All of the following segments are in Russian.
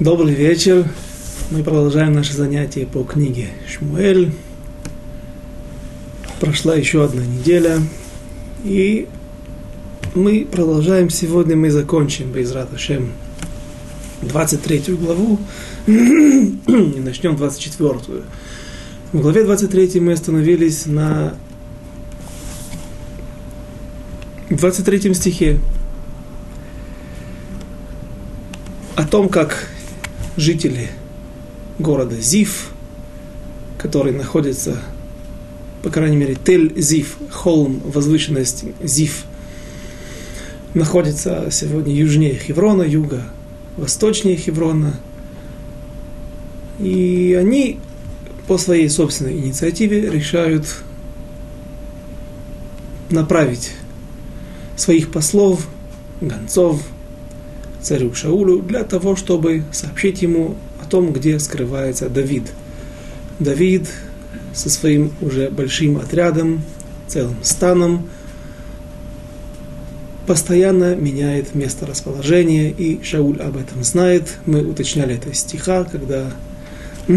Добрый вечер. Мы продолжаем наше занятие по книге Шмуэль. Прошла еще одна неделя. И мы продолжаем сегодня, мы закончим Безрат Ашем 23 главу и начнем 24. В главе 23 мы остановились на 23 стихе о том, как жители города Зив, который находится, по крайней мере, Тель-Зив, холм, возвышенность Зив, находится сегодня южнее Хеврона, юга, восточнее Хеврона. И они по своей собственной инициативе решают направить своих послов, гонцов царю Шаулю для того, чтобы сообщить ему о том, где скрывается Давид. Давид со своим уже большим отрядом, целым станом, постоянно меняет место расположения, и Шауль об этом знает. Мы уточняли это из стиха, когда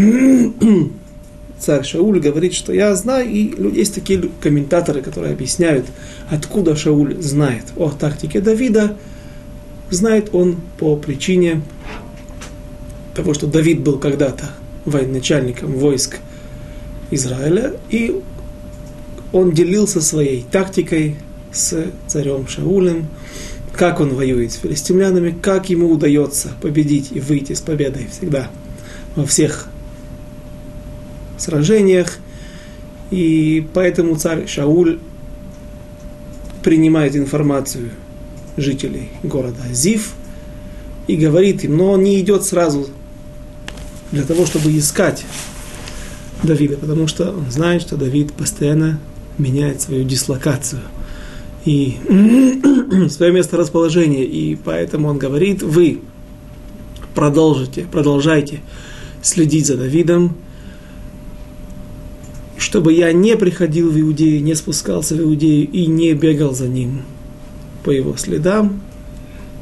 царь Шауль говорит, что я знаю, и есть такие комментаторы, которые объясняют, откуда Шауль знает о тактике Давида, Знает он по причине того, что Давид был когда-то военачальником войск Израиля, и он делился своей тактикой с царем Шаулем, как он воюет с филистимлянами, как ему удается победить и выйти с победой всегда во всех сражениях. И поэтому царь Шауль принимает информацию жителей города Зив и говорит им, но он не идет сразу для того, чтобы искать Давида, потому что он знает, что Давид постоянно меняет свою дислокацию и свое место расположения, и поэтому он говорит, вы продолжите, продолжайте следить за Давидом, чтобы я не приходил в Иудею, не спускался в Иудею и не бегал за ним по его следам,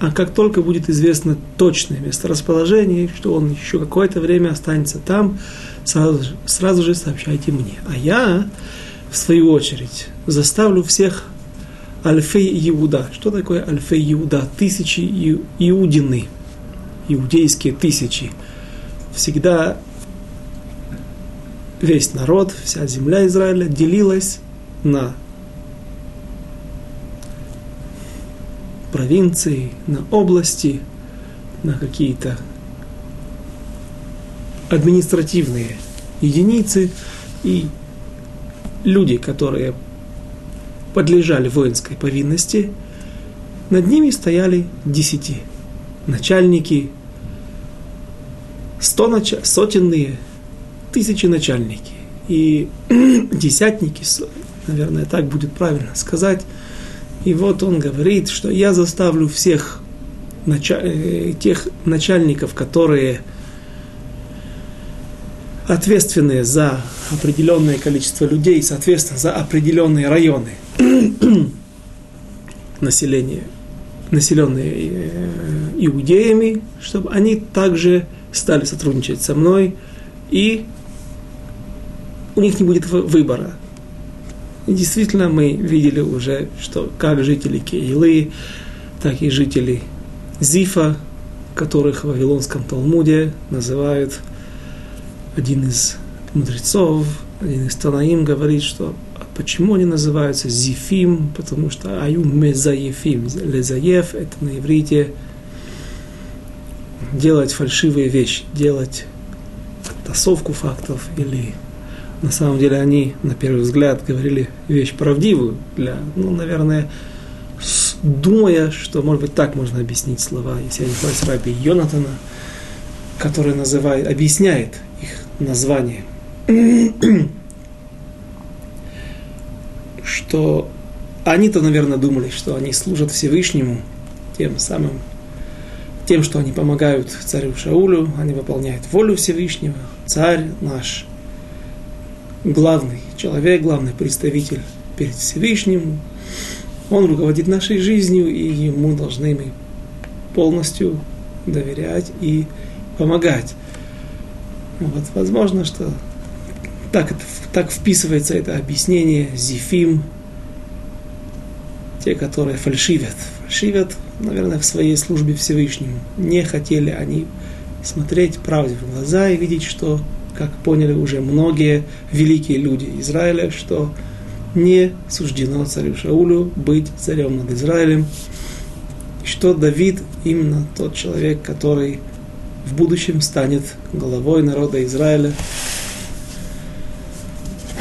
а как только будет известно точное месторасположение, что он еще какое-то время останется там, сразу же, сразу же сообщайте мне. А я, в свою очередь, заставлю всех Альфей Иуда. Что такое Альфей Иуда? Тысячи Иудины, иудейские тысячи. Всегда весь народ, вся земля Израиля делилась на провинции, на области, на какие-то административные единицы и люди, которые подлежали воинской повинности, над ними стояли десяти начальники, сто нач... сотенные, тысячи начальники и десятники, наверное, так будет правильно сказать, и вот он говорит, что я заставлю всех нача- э, тех начальников, которые ответственные за определенное количество людей, соответственно, за определенные районы населения, населенные э, иудеями, чтобы они также стали сотрудничать со мной, и у них не будет выбора. И действительно мы видели уже, что как жители Кейлы, так и жители Зифа, которых в Вавилонском Талмуде называют один из мудрецов, один из Танаим говорит, что а почему они называются Зифим, потому что Аю Мезаефим, Лезаев, это на иврите делать фальшивые вещи, делать тасовку фактов или на самом деле они, на первый взгляд, говорили вещь правдивую, для, ну, наверное, думая, что, может быть, так можно объяснить слова, если я не знаю, раби Йонатана, который называет, объясняет их название, что они-то, наверное, думали, что они служат Всевышнему тем самым, тем, что они помогают царю Шаулю, они выполняют волю Всевышнего, царь наш – главный человек, главный представитель перед Всевышним. Он руководит нашей жизнью, и ему должны мы полностью доверять и помогать. Вот, возможно, что так, так вписывается это объяснение Зифим, те, которые фальшивят. Фальшивят, наверное, в своей службе Всевышнему. Не хотели они смотреть правде в глаза и видеть, что, как поняли уже многие великие люди Израиля, что не суждено царю Шаулю быть царем над Израилем, что Давид именно тот человек, который в будущем станет головой народа Израиля.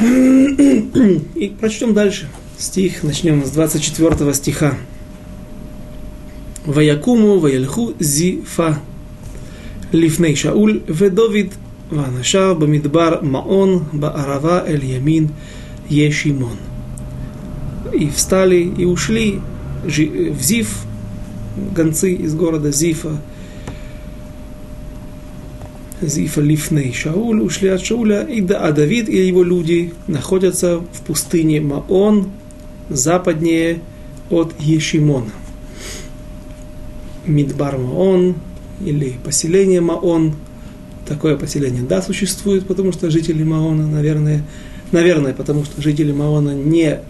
И прочтем дальше стих, начнем с 24 стиха. Ваякуму ваяльху зифа лифней Шауль ведовид Ванашав Бамидбар Маон Баарава Эль Ямин Ешимон. И встали и ушли в Зиф, гонцы из города Зифа, Зифа Лифней Шауль, ушли от Шауля, и да, а Давид и его люди находятся в пустыне Маон, западнее от Ешимона. Мидбар Маон, или поселение Маон – такое поселение, да, существует, потому что жители Маона, наверное, наверное, потому что жители Маона не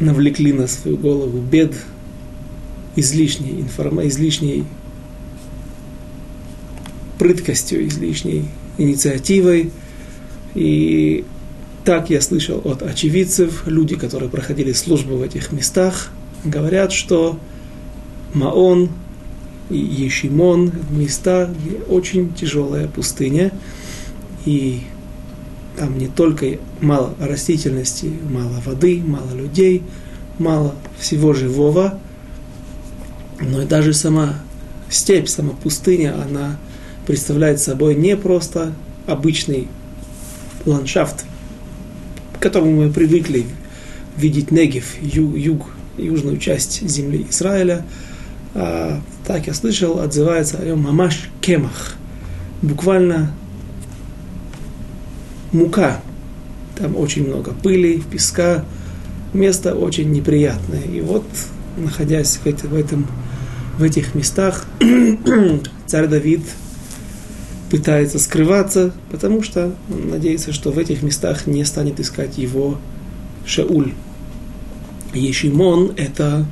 навлекли на свою голову бед излишней информации, излишней прыткостью, излишней инициативой. И так я слышал от очевидцев, люди, которые проходили службу в этих местах, говорят, что Маон Ешимон – места, где очень тяжелая пустыня, и там не только мало растительности, мало воды, мало людей, мало всего живого, но и даже сама степь, сама пустыня, она представляет собой не просто обычный ландшафт, к которому мы привыкли видеть Негев, юг, юг, южную часть земли Израиля, а, так я слышал, отзывается о нем Мамаш Кемах. Буквально мука. Там очень много пыли, песка. Место очень неприятное. И вот, находясь в, это, в, этом, в этих местах, царь Давид пытается скрываться, потому что он надеется, что в этих местах не станет искать его Шауль. Ешимон – это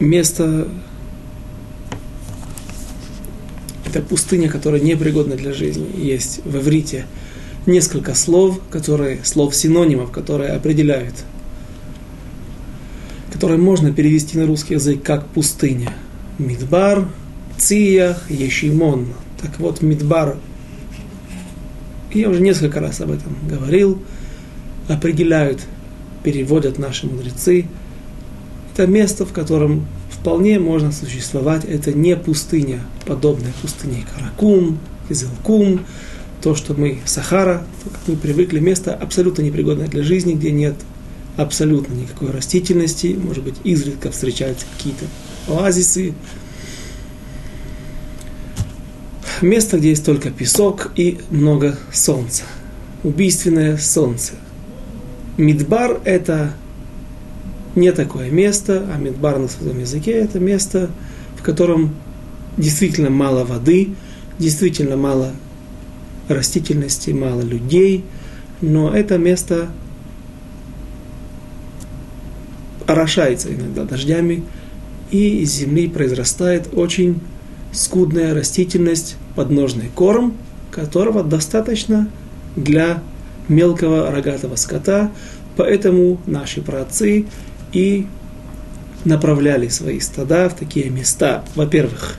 место, это пустыня, которая непригодна для жизни. Есть в иврите несколько слов, которые, слов синонимов, которые определяют, которые можно перевести на русский язык как пустыня. Мидбар, Циях, Ешимон. Так вот, Мидбар, я уже несколько раз об этом говорил, определяют, переводят наши мудрецы. Это место, в котором вполне можно существовать. Это не пустыня, подобная пустыне Каракум, Изелкум, то, что мы, Сахара, то, как мы привыкли, место абсолютно непригодное для жизни, где нет абсолютно никакой растительности, может быть, изредка встречаются какие-то оазисы. Место, где есть только песок и много солнца. Убийственное солнце. Мидбар – это не такое место, а Мидбар на своем языке – это место, в котором действительно мало воды, действительно мало растительности, мало людей, но это место орошается иногда дождями, и из земли произрастает очень скудная растительность, подножный корм, которого достаточно для мелкого рогатого скота, поэтому наши праотцы и направляли свои стада в такие места. Во-первых,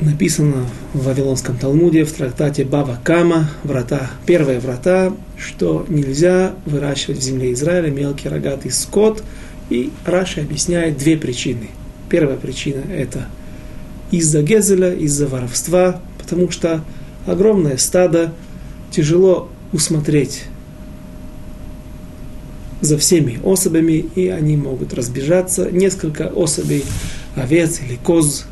написано в Вавилонском Талмуде, в трактате Бава Кама, врата, первые врата, что нельзя выращивать в земле Израиля мелкий рогатый скот. И Раша объясняет две причины. Первая причина – это из-за гезеля, из-за воровства, потому что огромное стадо тяжело усмотреть за всеми особями, и они могут разбежаться. Несколько особей овец или коз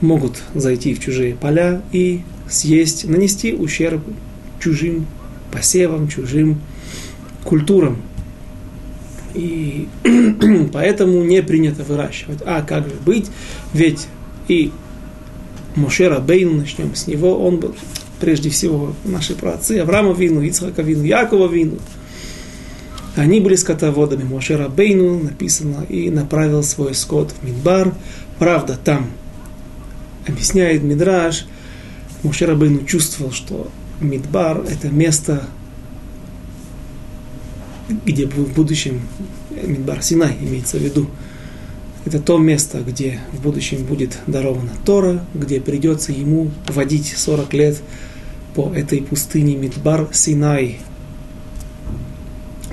могут зайти в чужие поля и съесть, нанести ущерб чужим посевам, чужим культурам. И Поэтому не принято выращивать. А как же быть? Ведь и Мошера Бейн, начнем с него, он был прежде всего наши праотцы, Авраама Вину, Ицхака Вину, Якова Вину. Они были скотоводами. Мошера Бейну написано и направил свой скот в Мидбар. Правда, там объясняет Мидраш, Мушер Бейну чувствовал, что Мидбар – это место, где в будущем, Мидбар Синай имеется в виду, это то место, где в будущем будет дарована Тора, где придется ему водить 40 лет по этой пустыне Мидбар Синай,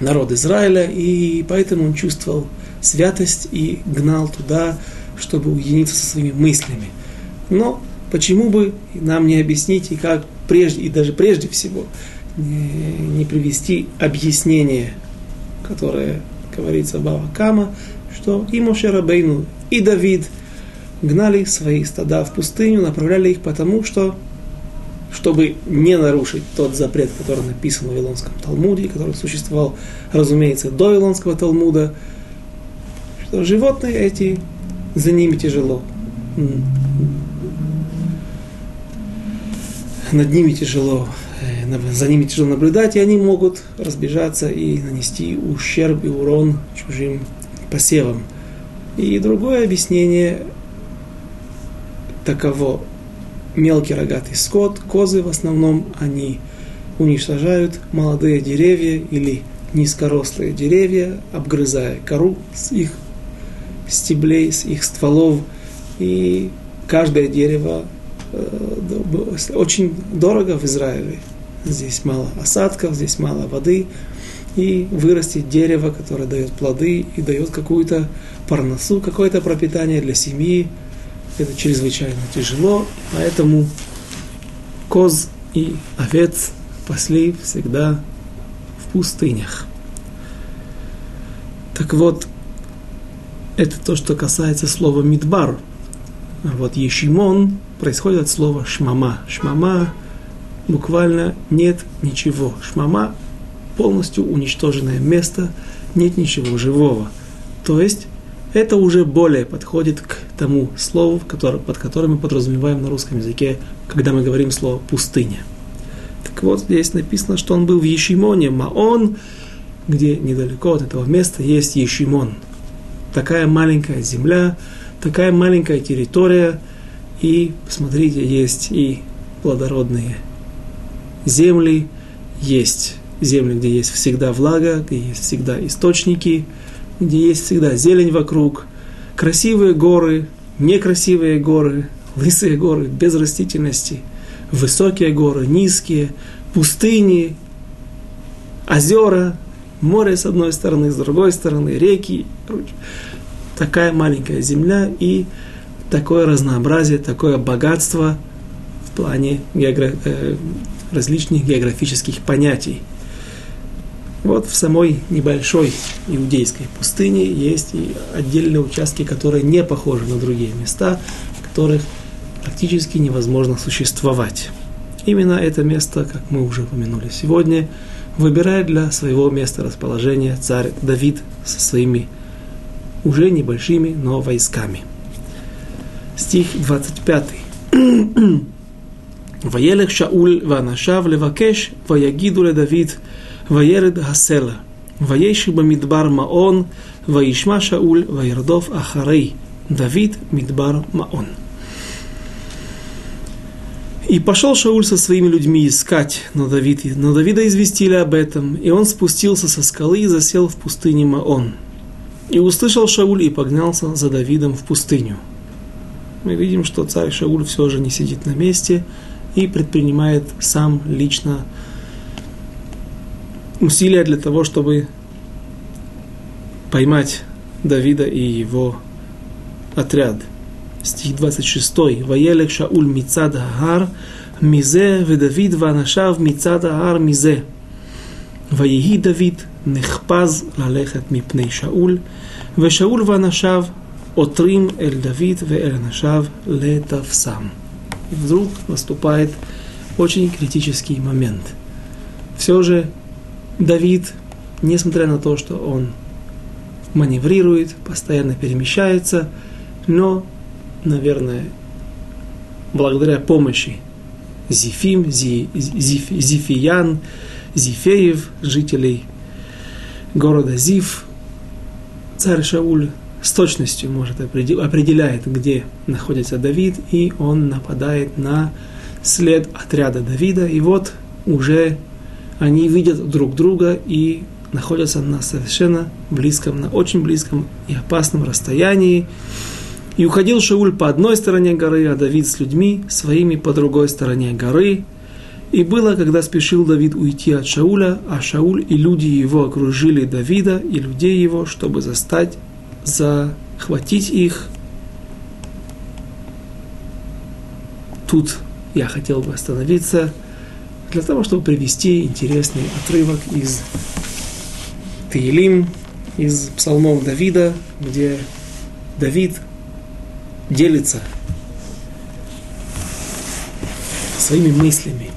народ Израиля, и поэтому он чувствовал святость и гнал туда, чтобы уединиться со своими мыслями. Но почему бы нам не объяснить и как прежде, и даже прежде всего, не, привести объяснение, которое говорится Бава Кама, что и Моше Рабейну, и Давид гнали свои стада в пустыню, направляли их потому, что чтобы не нарушить тот запрет, который написан в Вавилонском Талмуде, который существовал, разумеется, до Вавилонского Талмуда, что животные эти, за ними тяжело. Над ними тяжело, э, за ними тяжело наблюдать, и они могут разбежаться и нанести ущерб и урон чужим посевам. И другое объяснение таково мелкий рогатый скот, козы в основном, они уничтожают молодые деревья или низкорослые деревья, обгрызая кору с их стеблей, с их стволов. И каждое дерево э, очень дорого в Израиле. Здесь мало осадков, здесь мало воды. И вырастить дерево, которое дает плоды и дает какую-то парносу, какое-то пропитание для семьи, это чрезвычайно тяжело, поэтому коз и овец пасли всегда в пустынях. Так вот, это то, что касается слова «мидбар». А вот «ешимон» происходит от слова «шмама». «Шмама» буквально «нет ничего». «Шмама» – полностью уничтоженное место, нет ничего живого. То есть это уже более подходит к тому слову, который, под которым мы подразумеваем на русском языке, когда мы говорим слово «пустыня». Так вот, здесь написано, что он был в Ешимоне, Маон, где недалеко от этого места есть Ешимон. Такая маленькая земля, такая маленькая территория, и, посмотрите, есть и плодородные земли, есть земли, где есть всегда влага, где есть всегда источники – где есть всегда зелень вокруг, красивые горы, некрасивые горы, лысые горы без растительности, высокие горы, низкие, пустыни, озера, море с одной стороны, с другой стороны, реки. Такая маленькая земля и такое разнообразие, такое богатство в плане географ... Э, различных географических понятий. Вот в самой небольшой иудейской пустыне есть и отдельные участки, которые не похожи на другие места, в которых практически невозможно существовать. Именно это место, как мы уже упомянули сегодня, выбирает для своего места расположения царь Давид со своими уже небольшими, но войсками. Стих 25. Ваелех Шауль ванашав левакеш, ваягиду ле Ваеред Гасела, Ваеши Бамидбар Маон, Ваишма Шауль, Ваердов Ахарей, Давид Мидбар Маон. И пошел Шауль со своими людьми искать, но, Давид, но Давида известили об этом, и он спустился со скалы и засел в пустыне Маон. И услышал Шауль и погнался за Давидом в пустыню. Мы видим, что царь Шауль все же не сидит на месте и предпринимает сам лично усилия для того, чтобы поймать Давида и его отряд. Стих 26. Ваелек Шауль Мицад Гар, Мизе, Давид Ванашав Мицад Гар Мизе. ויהי דוד נחפז ללכת מפני שאול, ושאול ואנשיו עותרים אל דוד ואל אנשיו לתפסם. И вдруг наступает очень критический момент. Все же Давид, несмотря на то, что он маневрирует, постоянно перемещается, но, наверное, благодаря помощи Зифим, Зи, Зиф, Зифиян, Зифеев, жителей города Зиф, царь Шауль с точностью может определяет, где находится Давид, и он нападает на след отряда Давида. И вот уже они видят друг друга и находятся на совершенно близком, на очень близком и опасном расстоянии. И уходил Шауль по одной стороне горы, а Давид с людьми своими по другой стороне горы. И было, когда спешил Давид уйти от Шауля, а Шауль и люди его окружили Давида и людей его, чтобы застать, захватить их. Тут я хотел бы остановиться для того, чтобы привести интересный отрывок из Таилим, из псалмов Давида, где Давид делится своими мыслями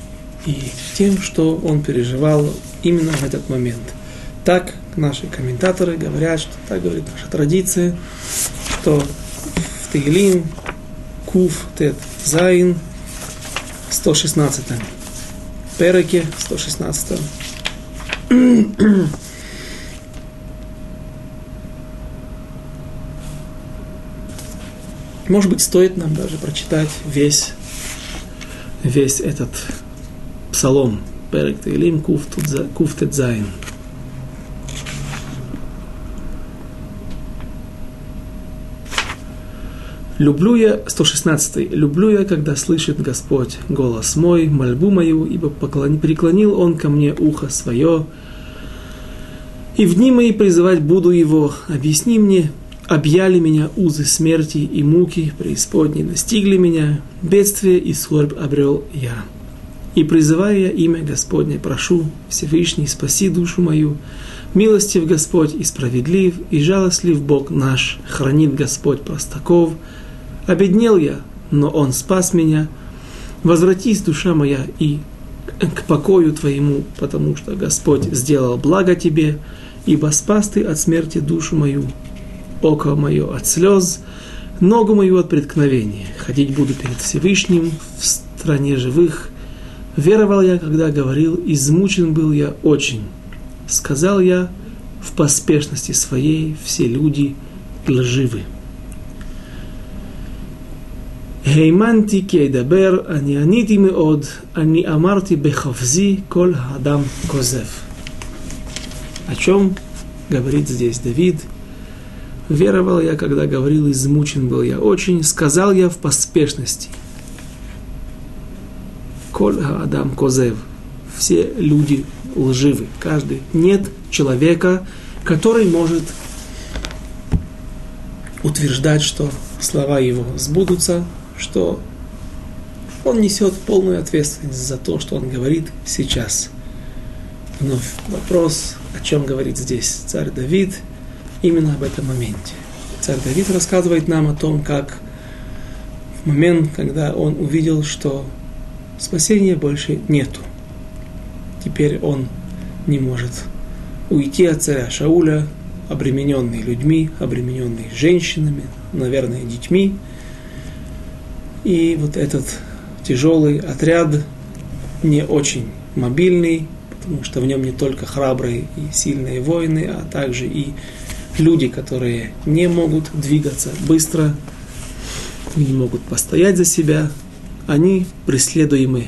и тем, что он переживал именно в этот момент. Так наши комментаторы говорят, что так говорит наша традиция, что в Таилим Куф Тет Зайн 116 Переке 116 Может быть, стоит нам даже прочитать весь, весь этот псалом. Перек Таилим Куф Люблю я, 116 люблю я, когда слышит Господь голос мой, мольбу мою, ибо поклон, преклонил Он ко мне ухо свое, и в дни мои призывать буду Его, объясни мне, объяли меня узы смерти и муки, преисподней настигли меня, бедствие и скорбь обрел я. И призываю я имя Господне, прошу, Всевышний, спаси душу мою, милостив Господь и справедлив, и жалостлив Бог наш, хранит Господь простаков, обеднел я, но Он спас меня, возвратись, душа моя, и к покою Твоему, потому что Господь сделал благо Тебе, ибо спас Ты от смерти душу мою, око мое от слез, ногу мою от преткновения. Ходить буду перед Всевышним в стране живых. Веровал я, когда говорил, измучен был я очень. Сказал я, в поспешности своей все люди лживы. האמנתי כי אדבר, אני עניתי מאוד, אני אמרתי בחפזי כל האדם כוזב. О чем говорит здесь Давид? Веровал я, когда говорил, измучен был я очень, сказал я в поспешности. Коль Адам Козев. Все люди лживы. Каждый. Нет человека, который может утверждать, что слова его сбудутся, что он несет полную ответственность за то, что он говорит сейчас. Вновь вопрос, о чем говорит здесь царь Давид – именно об этом моменте. Царь Давид рассказывает нам о том, как в момент, когда он увидел, что спасения больше нету. Теперь он не может уйти от царя Шауля, обремененный людьми, обремененный женщинами, наверное, детьми. И вот этот тяжелый отряд, не очень мобильный, потому что в нем не только храбрые и сильные воины, а также и люди, которые не могут двигаться быстро, не могут постоять за себя, они преследуемы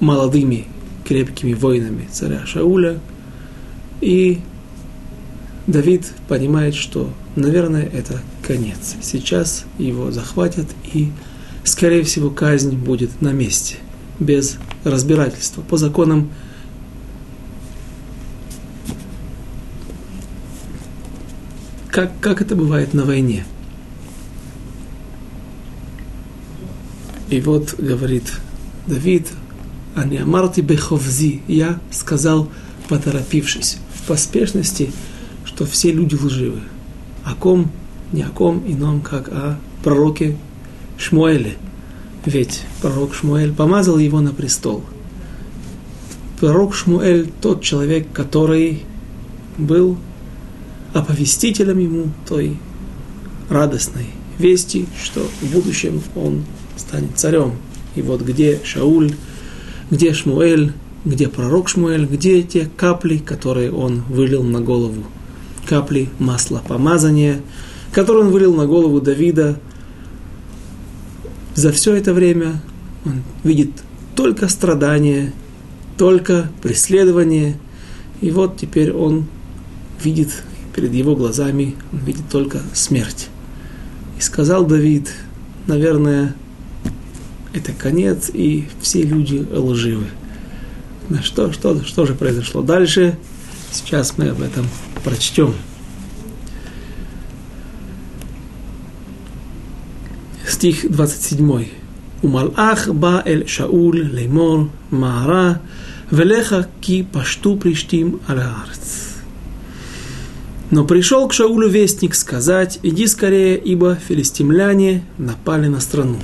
молодыми крепкими воинами царя Шауля. И Давид понимает, что, наверное, это конец. Сейчас его захватят, и, скорее всего, казнь будет на месте, без разбирательства, по законам как, как это бывает на войне. И вот говорит Давид, Ани Амарти Беховзи, я сказал, поторопившись, в поспешности, что все люди лживы. О ком, не о ком ином, как о пророке Шмуэле. Ведь пророк Шмуэль помазал его на престол. Пророк Шмуэль тот человек, который был оповестителем ему той радостной вести, что в будущем он станет царем. И вот где Шауль, где Шмуэль, где пророк Шмуэль, где те капли, которые он вылил на голову. Капли масла помазания, которые он вылил на голову Давида. За все это время он видит только страдания, только преследование. И вот теперь он видит перед его глазами, он видит только смерть. И сказал Давид, наверное, это конец, и все люди лживы. На что, что, что же произошло дальше? Сейчас мы об этом прочтем. Стих 27. ומלאך בא אל שאול לאמור, מהרה, ולך כי פשטו פלישתים על הארץ. Но пришел к Шаулю вестник сказать, иди скорее, ибо филистимляне напали на страну.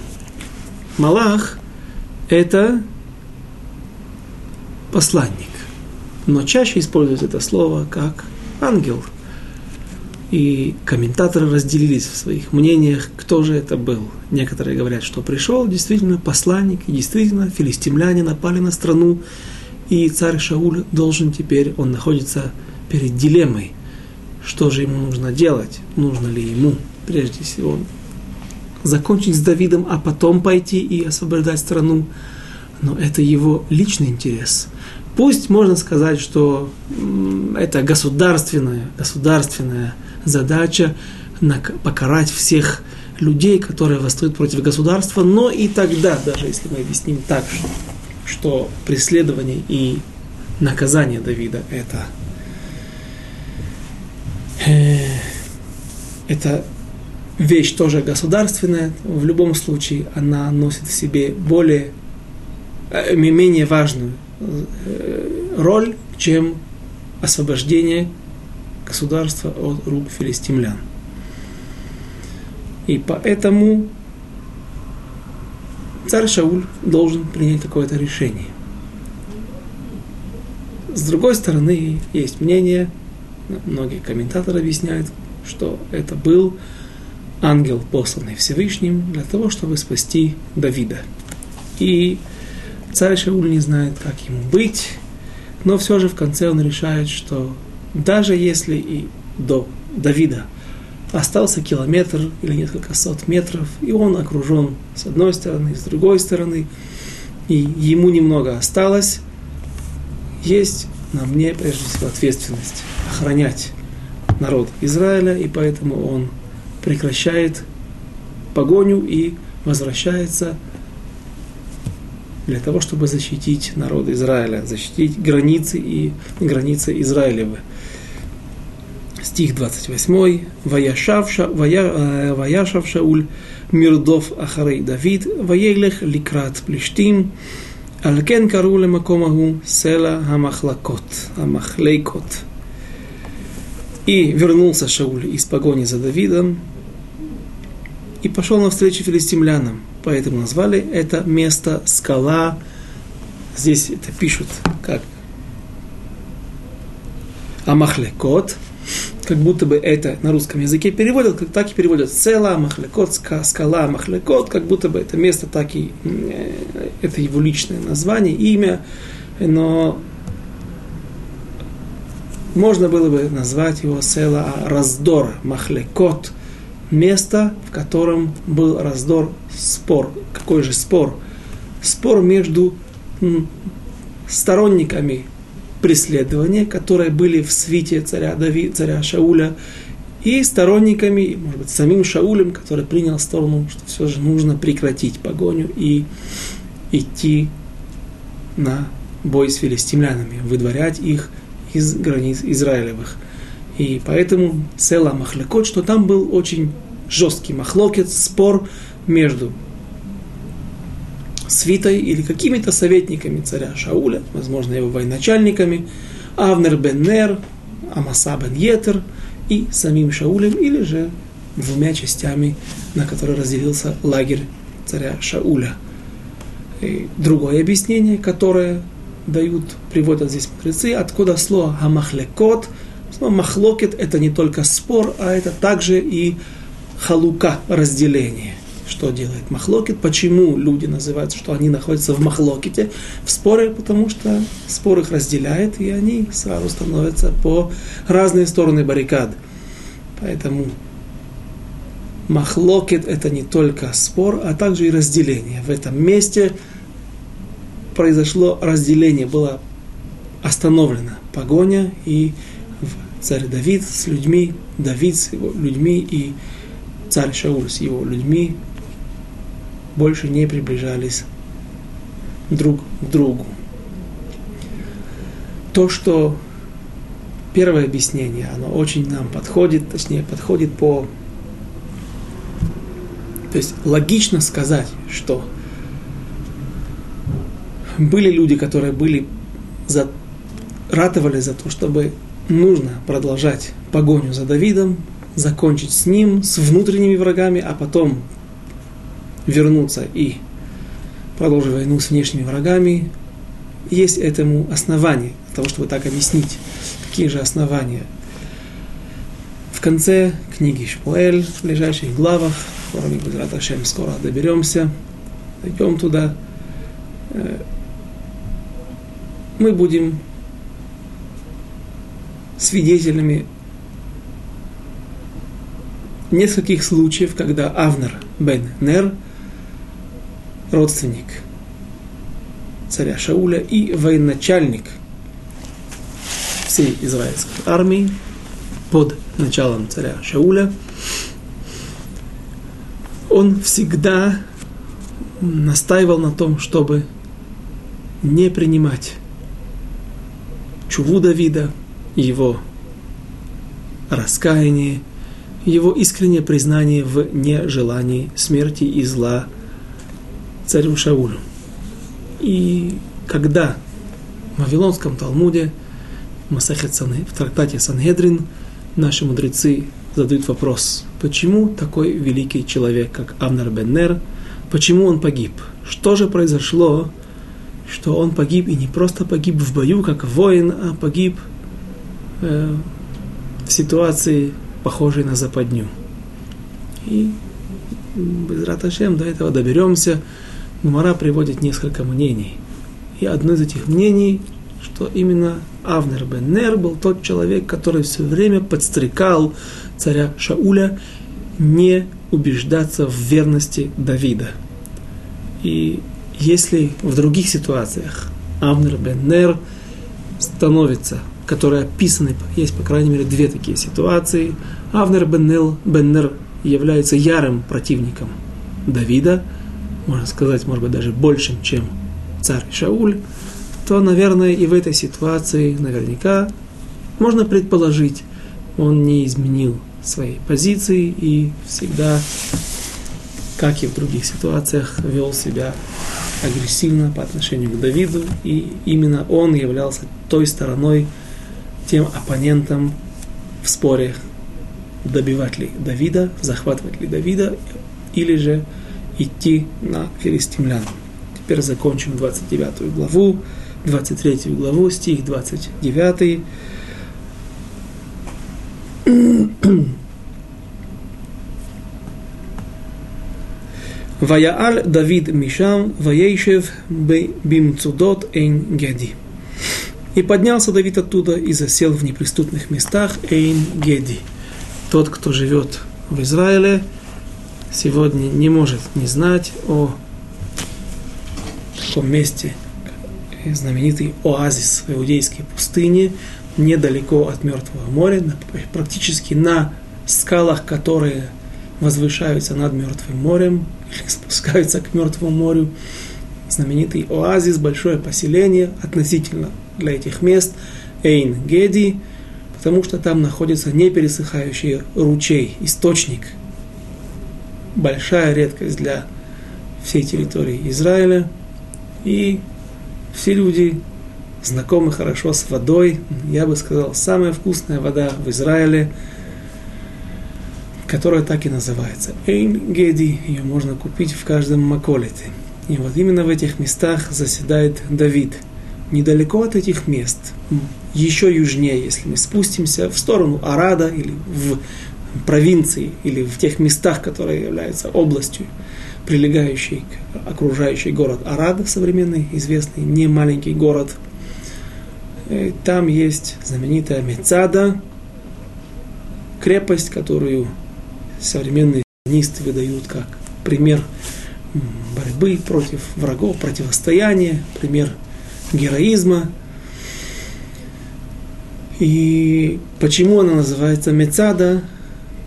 Малах – это посланник, но чаще используют это слово как ангел. И комментаторы разделились в своих мнениях, кто же это был. Некоторые говорят, что пришел действительно посланник, и действительно филистимляне напали на страну, и царь Шауль должен теперь, он находится перед дилеммой – что же ему нужно делать, нужно ли ему, прежде всего, закончить с Давидом, а потом пойти и освобождать страну. Но это его личный интерес. Пусть можно сказать, что это государственная, государственная задача покарать всех людей, которые восстают против государства, но и тогда, даже если мы объясним так, что преследование и наказание Давида – это Э, это вещь тоже государственная, в любом случае она носит в себе более, менее важную э, роль, чем освобождение государства от рук филистимлян. И поэтому царь Шауль должен принять какое-то решение. С другой стороны, есть мнение – многие комментаторы объясняют, что это был ангел, посланный Всевышним для того, чтобы спасти Давида. И царь Шауль не знает, как ему быть, но все же в конце он решает, что даже если и до Давида остался километр или несколько сот метров, и он окружен с одной стороны, с другой стороны, и ему немного осталось, есть на мне прежде всего ответственность охранять народ Израиля, и поэтому он прекращает погоню и возвращается для того, чтобы защитить народ Израиля, защитить границы и границы Израилевы. Стих 28. Ваяшавша, вая, э, ваяшавша уль мирдов ахарей Давид, ваейлех ликрат плештим, алкен кару лемакомаху села амахлакот амахлейкот. И вернулся Шауль из погони за Давидом и пошел навстречу филистимлянам – Поэтому назвали это место скала. Здесь это пишут как Амахлекот, как будто бы это на русском языке переводят, как так и переводят. Села, махлекот, скала, махлекот, как будто бы это место так и, э, это его личное название, имя, но можно было бы назвать его села раздор, махлекот, место, в котором был раздор, спор. Какой же спор? Спор между сторонниками преследования, которые были в свите царя Дави, царя Шауля, и сторонниками, может быть, самим Шаулем, который принял сторону, что все же нужно прекратить погоню и идти на бой с филистимлянами, выдворять их из границ Израилевых. И поэтому Села Махлекот, что там был очень жесткий махлокет, спор между свитой или какими-то советниками царя Шауля, возможно, его военачальниками, Авнер бен Нер, Амаса бен Етер и самим Шаулем, или же двумя частями, на которые разделился лагерь царя Шауля. И другое объяснение, которое дают, приводят здесь мудрецы, откуда слово «хамахлекот», Махлокет – это не только спор, а это также и халука, разделение. Что делает махлокет? Почему люди называются, что они находятся в махлокете, в споре? Потому что спор их разделяет, и они сразу становятся по разные стороны баррикад. Поэтому махлокет – это не только спор, а также и разделение. В этом месте произошло разделение, была остановлена погоня, и царь Давид с людьми, Давид с его людьми и царь Шауль с его людьми больше не приближались друг к другу. То, что первое объяснение, оно очень нам подходит, точнее, подходит по... То есть логично сказать, что были люди, которые были за, ратовали за то, чтобы нужно продолжать погоню за Давидом, закончить с ним, с внутренними врагами, а потом вернуться и продолжить войну с внешними врагами. Есть этому основание, для того, чтобы так объяснить, какие же основания. В конце книги Шпуэль, в ближайших главах, скоро мы, Шем, скоро доберемся, дойдем туда, э, мы будем свидетелями нескольких случаев, когда Авнер бен Нер, родственник царя Шауля и военачальник всей израильской армии под началом царя Шауля, он всегда настаивал на том, чтобы не принимать чуву Давида, его раскаяние, его искреннее признание в нежелании смерти и зла царю Шаулю. И когда в Вавилонском Талмуде, в, в трактате Сангедрин, наши мудрецы задают вопрос, почему такой великий человек, как Авнер Беннер, почему он погиб? Что же произошло, что он погиб и не просто погиб в бою, как воин, а погиб э, в ситуации, похожей на западню. И без Раташем до этого доберемся. Мара приводит несколько мнений. И одно из этих мнений, что именно Авнер бен Нер был тот человек, который все время подстрекал царя Шауля не убеждаться в верности Давида. И если в других ситуациях Авнер бен Нер становится, которые описаны, есть по крайней мере две такие ситуации, Авнер бен, Нел, бен Нер является ярым противником Давида, можно сказать, может быть, даже большим, чем царь Шауль, то, наверное, и в этой ситуации наверняка можно предположить, он не изменил своей позиции и всегда, как и в других ситуациях, вел себя агрессивно по отношению к Давиду, и именно он являлся той стороной, тем оппонентом в споре, добивать ли Давида, захватывать ли Давида, или же идти на филистимлян. Теперь закончим 29 главу, 23 главу, стих 29. Ваяаль Давид Мишам, Ваейшев Бимцудот Эйн Геди. И поднялся Давид оттуда и засел в неприступных местах Эйн Геди. Тот, кто живет в Израиле, сегодня не может не знать о таком месте, знаменитый оазис в иудейской пустыне, недалеко от Мертвого моря, практически на скалах, которые возвышаются над Мертвым морем, или спускаются к Мертвому морю. Знаменитый оазис, большое поселение относительно для этих мест Эйн Геди, потому что там находится непересыхающий ручей, источник. Большая редкость для всей территории Израиля. И все люди знакомы хорошо с водой. Я бы сказал, самая вкусная вода в Израиле – которая так и называется. Эйн Геди, ее можно купить в каждом маколете. И вот именно в этих местах заседает Давид. Недалеко от этих мест еще южнее, если мы спустимся в сторону Арада или в провинции, или в тех местах, которые являются областью, прилегающей к окружающий город Арад, современный, известный, не маленький город. И там есть знаменитая Мецада, крепость, которую современные нисты выдают как пример борьбы против врагов, противостояния, пример героизма. И почему она называется Мецада?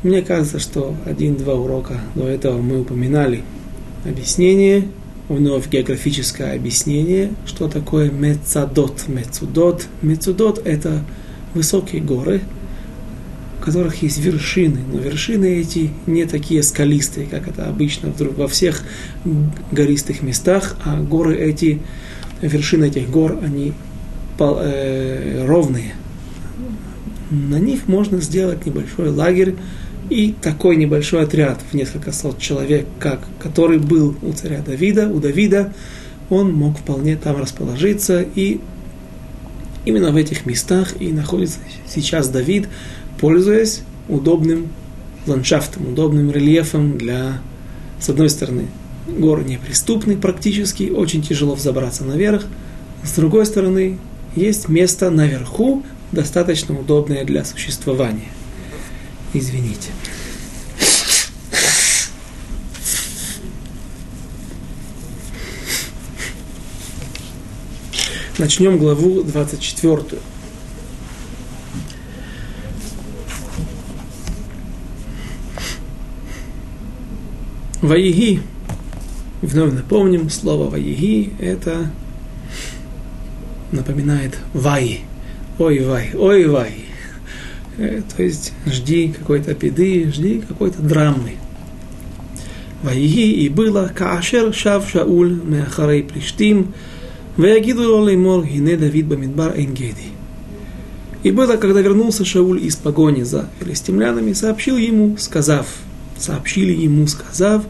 Мне кажется, что один-два урока до этого мы упоминали объяснение, вновь географическое объяснение, что такое Мецадот. Мецудот. Мецудот – это высокие горы, у которых есть вершины, но вершины эти не такие скалистые, как это обычно вдруг во всех гористых местах, а горы эти, вершины этих гор, они э, ровные. На них можно сделать небольшой лагерь, и такой небольшой отряд в несколько сот человек, как, который был у царя Давида, у Давида, он мог вполне там расположиться, и именно в этих местах и находится сейчас Давид, пользуясь удобным ландшафтом, удобным рельефом для, с одной стороны, горы неприступны практически, очень тяжело взобраться наверх, с другой стороны, есть место наверху, достаточно удобное для существования. Извините. Начнем главу 24. Ваиги. Вновь напомним, слово Ваиги это напоминает Вай. Ой, Вай, ой, Вай. Э, то есть жди какой-то беды, жди какой-то драмы. Ваиги и было каашер шав Шауль меахарей плештим, ваягиду леймор бамидбар энгеди. И было, когда вернулся Шауль из погони за филистимлянами, сообщил ему, сказав, сообщили ему, сказав,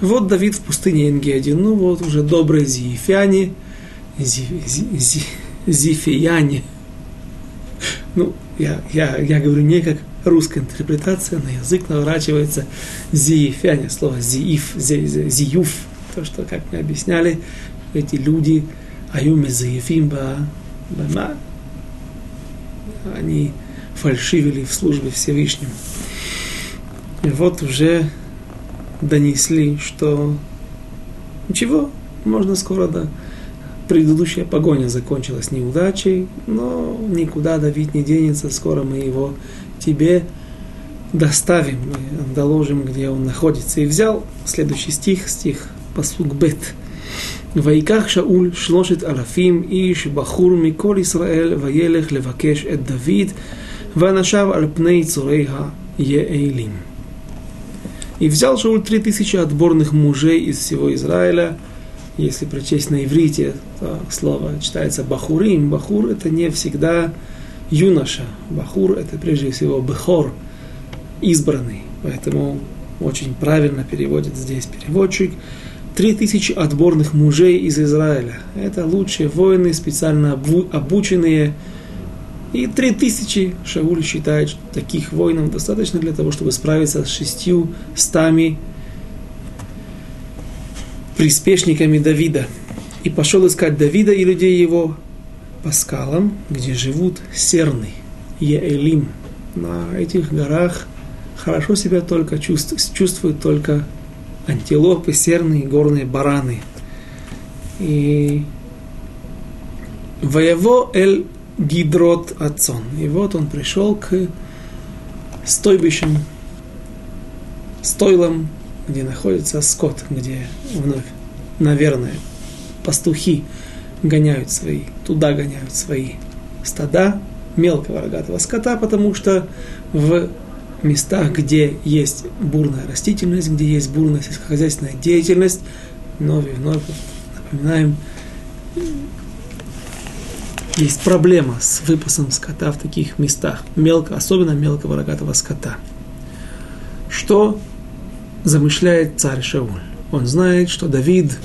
вот Давид в пустыне Энгеди, ну вот уже добрые зиефяне, зи, зи, зи, зифияне, ну, я, я, я говорю не как русская интерпретация, на язык наворачивается. Зиифяне, слово зииф, зи, зи, зиюф, то, что, как мы объясняли, эти люди, аюми зиифим ба, бама, они фальшивили в службе Всевышнему. И вот уже донесли, что ничего, можно скоро да, предыдущая погоня закончилась неудачей, но никуда Давид не денется, скоро мы его тебе доставим, мы доложим, где он находится. И взял следующий стих, стих посук бет. ויקח שאול שלושת אלפים איש בחור מכל ישראל וילך לבקש את דוד ואנשיו על פני צורי היעלים. и взял Шауль три тысячи отборных мужей из всего Израиля – если прочесть на иврите, слово читается бахурим. Бахур это не всегда юноша. Бахур это прежде всего бехор, избранный. Поэтому очень правильно переводит здесь переводчик. Три тысячи отборных мужей из Израиля. Это лучшие воины, специально обученные. И три тысячи Шауль считает, что таких воинов достаточно для того, чтобы справиться с шестью стами приспешниками Давида. И пошел искать Давида и людей его по скалам, где живут серны, Еэлим. На этих горах хорошо себя только чувствуют, чувствуют только антилопы, серны и горные бараны. И воево эль гидрот отцон. И вот он пришел к стойбищам, стойлам где находится скот, где вновь, наверное, пастухи гоняют свои, туда гоняют свои стада мелкого рогатого скота, потому что в местах, где есть бурная растительность, где есть бурная сельскохозяйственная деятельность, вновь и вновь напоминаем, есть проблема с выпасом скота в таких местах, мелко, особенно мелкого рогатого скота. Что замышляет царь Шауль. Он знает, что Давид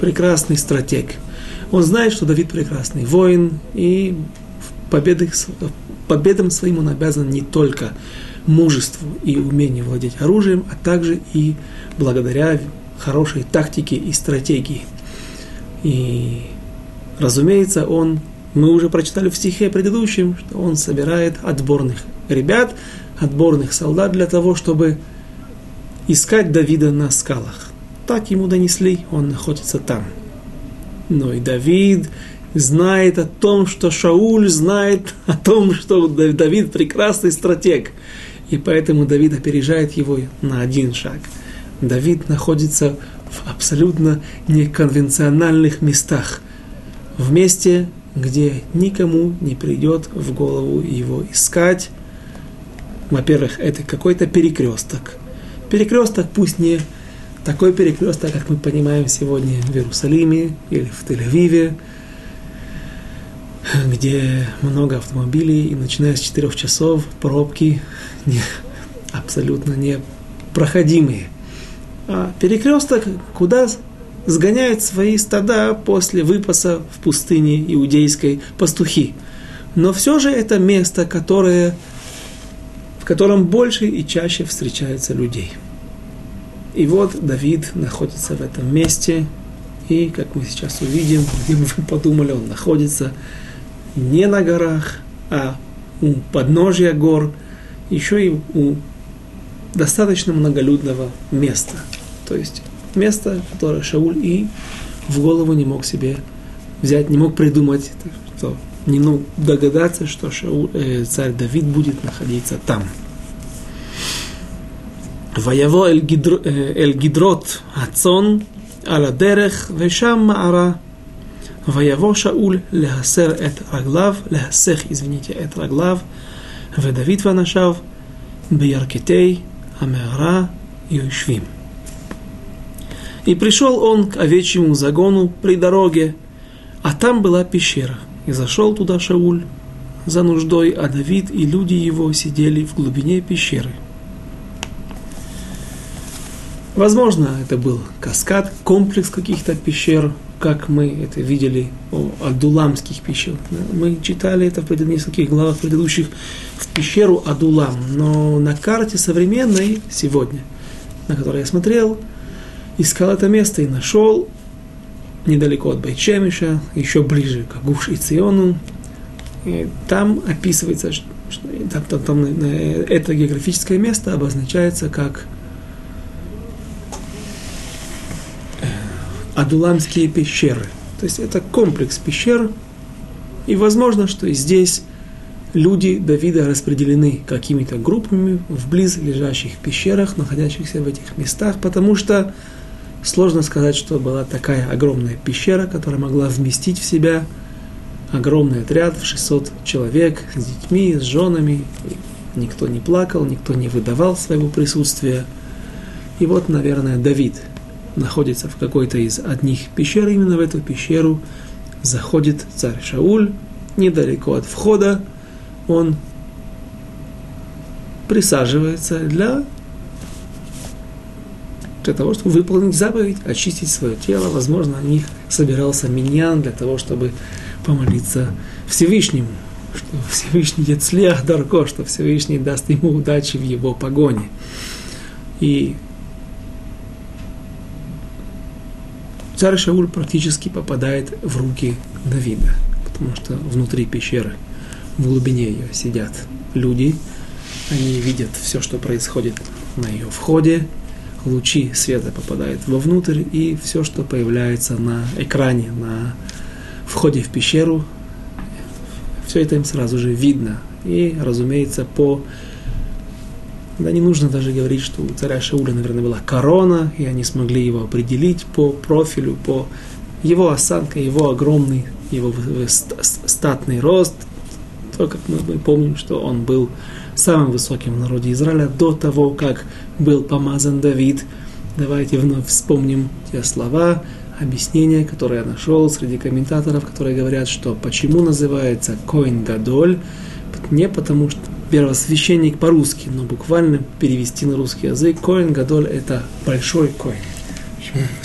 прекрасный стратег. Он знает, что Давид прекрасный воин, и победы, победам своим он обязан не только мужеству и умению владеть оружием, а также и благодаря хорошей тактике и стратегии. И, разумеется, он, мы уже прочитали в стихе предыдущем, что он собирает отборных ребят, отборных солдат для того, чтобы искать Давида на скалах. Так ему донесли, он находится там. Но и Давид знает о том, что Шауль знает о том, что Давид прекрасный стратег. И поэтому Давид опережает его на один шаг. Давид находится в абсолютно неконвенциональных местах. В месте, где никому не придет в голову его искать. Во-первых, это какой-то перекресток. Перекресток пусть не такой перекресток, как мы понимаем сегодня в Иерусалиме или в Тель-Авиве, где много автомобилей, и начиная с 4 часов пробки не, абсолютно непроходимые. А перекресток, куда сгоняют свои стада после выпаса в пустыне иудейской пастухи. Но все же это место, которое, в котором больше и чаще встречается людей. И вот Давид находится в этом месте, и, как мы сейчас увидим, где мы подумали, он находится не на горах, а у подножия гор, еще и у достаточно многолюдного места. То есть место, которое Шауль и в голову не мог себе взять, не мог придумать, что не мог догадаться, что Шауль, э, царь Давид будет находиться там. ויבוא אל, גדר, אל גדרות הצאן על הדרך ושם מערה ויבוא שאול להסר את רגליו, להסך, извините, את רגליו, ודוד ואנשיו בירכתי המערה יושבים. И пришел он к овечьему загону при дороге, а там была пещера. И зашел туда Шауль за нуждой, а Давид и люди его сидели в глубине пещеры. Возможно, это был каскад, комплекс каких-то пещер, как мы это видели о Адуламских пещерах. Мы читали это в нескольких главах предыдущих в пещеру Адулам, но на карте современной сегодня, на которой я смотрел, искал это место и нашел недалеко от Байчемиша, еще ближе к Гуш и Циону. И там описывается, что, там, там, там, это географическое место обозначается как Адуламские пещеры. То есть это комплекс пещер, и возможно, что и здесь люди Давида распределены какими-то группами в близлежащих пещерах, находящихся в этих местах, потому что сложно сказать, что была такая огромная пещера, которая могла вместить в себя огромный отряд в 600 человек с детьми, с женами. Никто не плакал, никто не выдавал своего присутствия. И вот, наверное, Давид – находится в какой-то из одних пещер, именно в эту пещеру заходит царь Шауль, недалеко от входа, он присаживается для, для того, чтобы выполнить заповедь, очистить свое тело. Возможно, о них собирался миньян для того, чтобы помолиться Всевышнему, что Всевышний Яцлях Дарко, что Всевышний даст ему удачи в его погоне. И царь Шауль практически попадает в руки Давида, потому что внутри пещеры, в глубине ее сидят люди, они видят все, что происходит на ее входе, лучи света попадают вовнутрь, и все, что появляется на экране, на входе в пещеру, все это им сразу же видно. И, разумеется, по да не нужно даже говорить, что у царя Шауля, наверное, была корона, и они смогли его определить по профилю, по его осанке, его огромный, его статный рост. То, как мы помним, что он был самым высоким в народе Израиля до того, как был помазан Давид. Давайте вновь вспомним те слова, объяснения, которые я нашел среди комментаторов, которые говорят, что почему называется Коин Гадоль, не потому что первосвященник по-русски, но буквально перевести на русский язык, Коин Гадоль – это большой коин.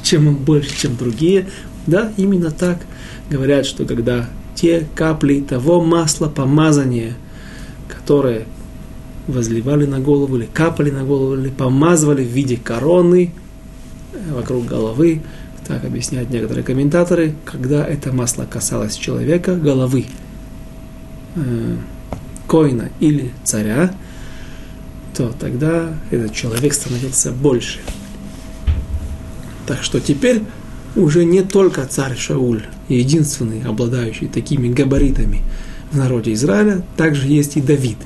Чем он больше, чем другие, Да, именно так говорят, что когда те капли того масла помазания, которые возливали на голову, или капали на голову, или помазывали в виде короны э, вокруг головы, так объясняют некоторые комментаторы, когда это масло касалось человека, головы, э, коина или царя, то тогда этот человек становился больше. Так что теперь уже не только царь Шауль, единственный, обладающий такими габаритами в народе Израиля, также есть и Давид.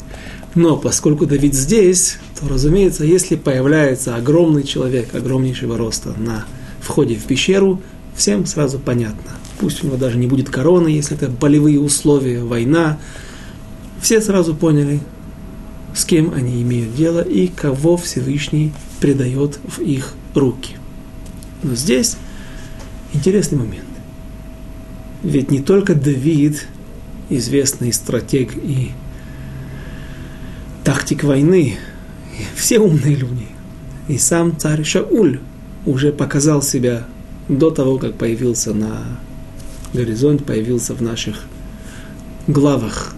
Но поскольку Давид здесь, то, разумеется, если появляется огромный человек, огромнейшего роста на входе в пещеру, всем сразу понятно. Пусть у него даже не будет короны, если это болевые условия, война. Все сразу поняли, с кем они имеют дело и кого Всевышний предает в их руки. Но здесь интересный момент. Ведь не только Давид, известный стратег и тактик войны, все умные люди, и сам царь Шауль уже показал себя до того, как появился на горизонте, появился в наших главах.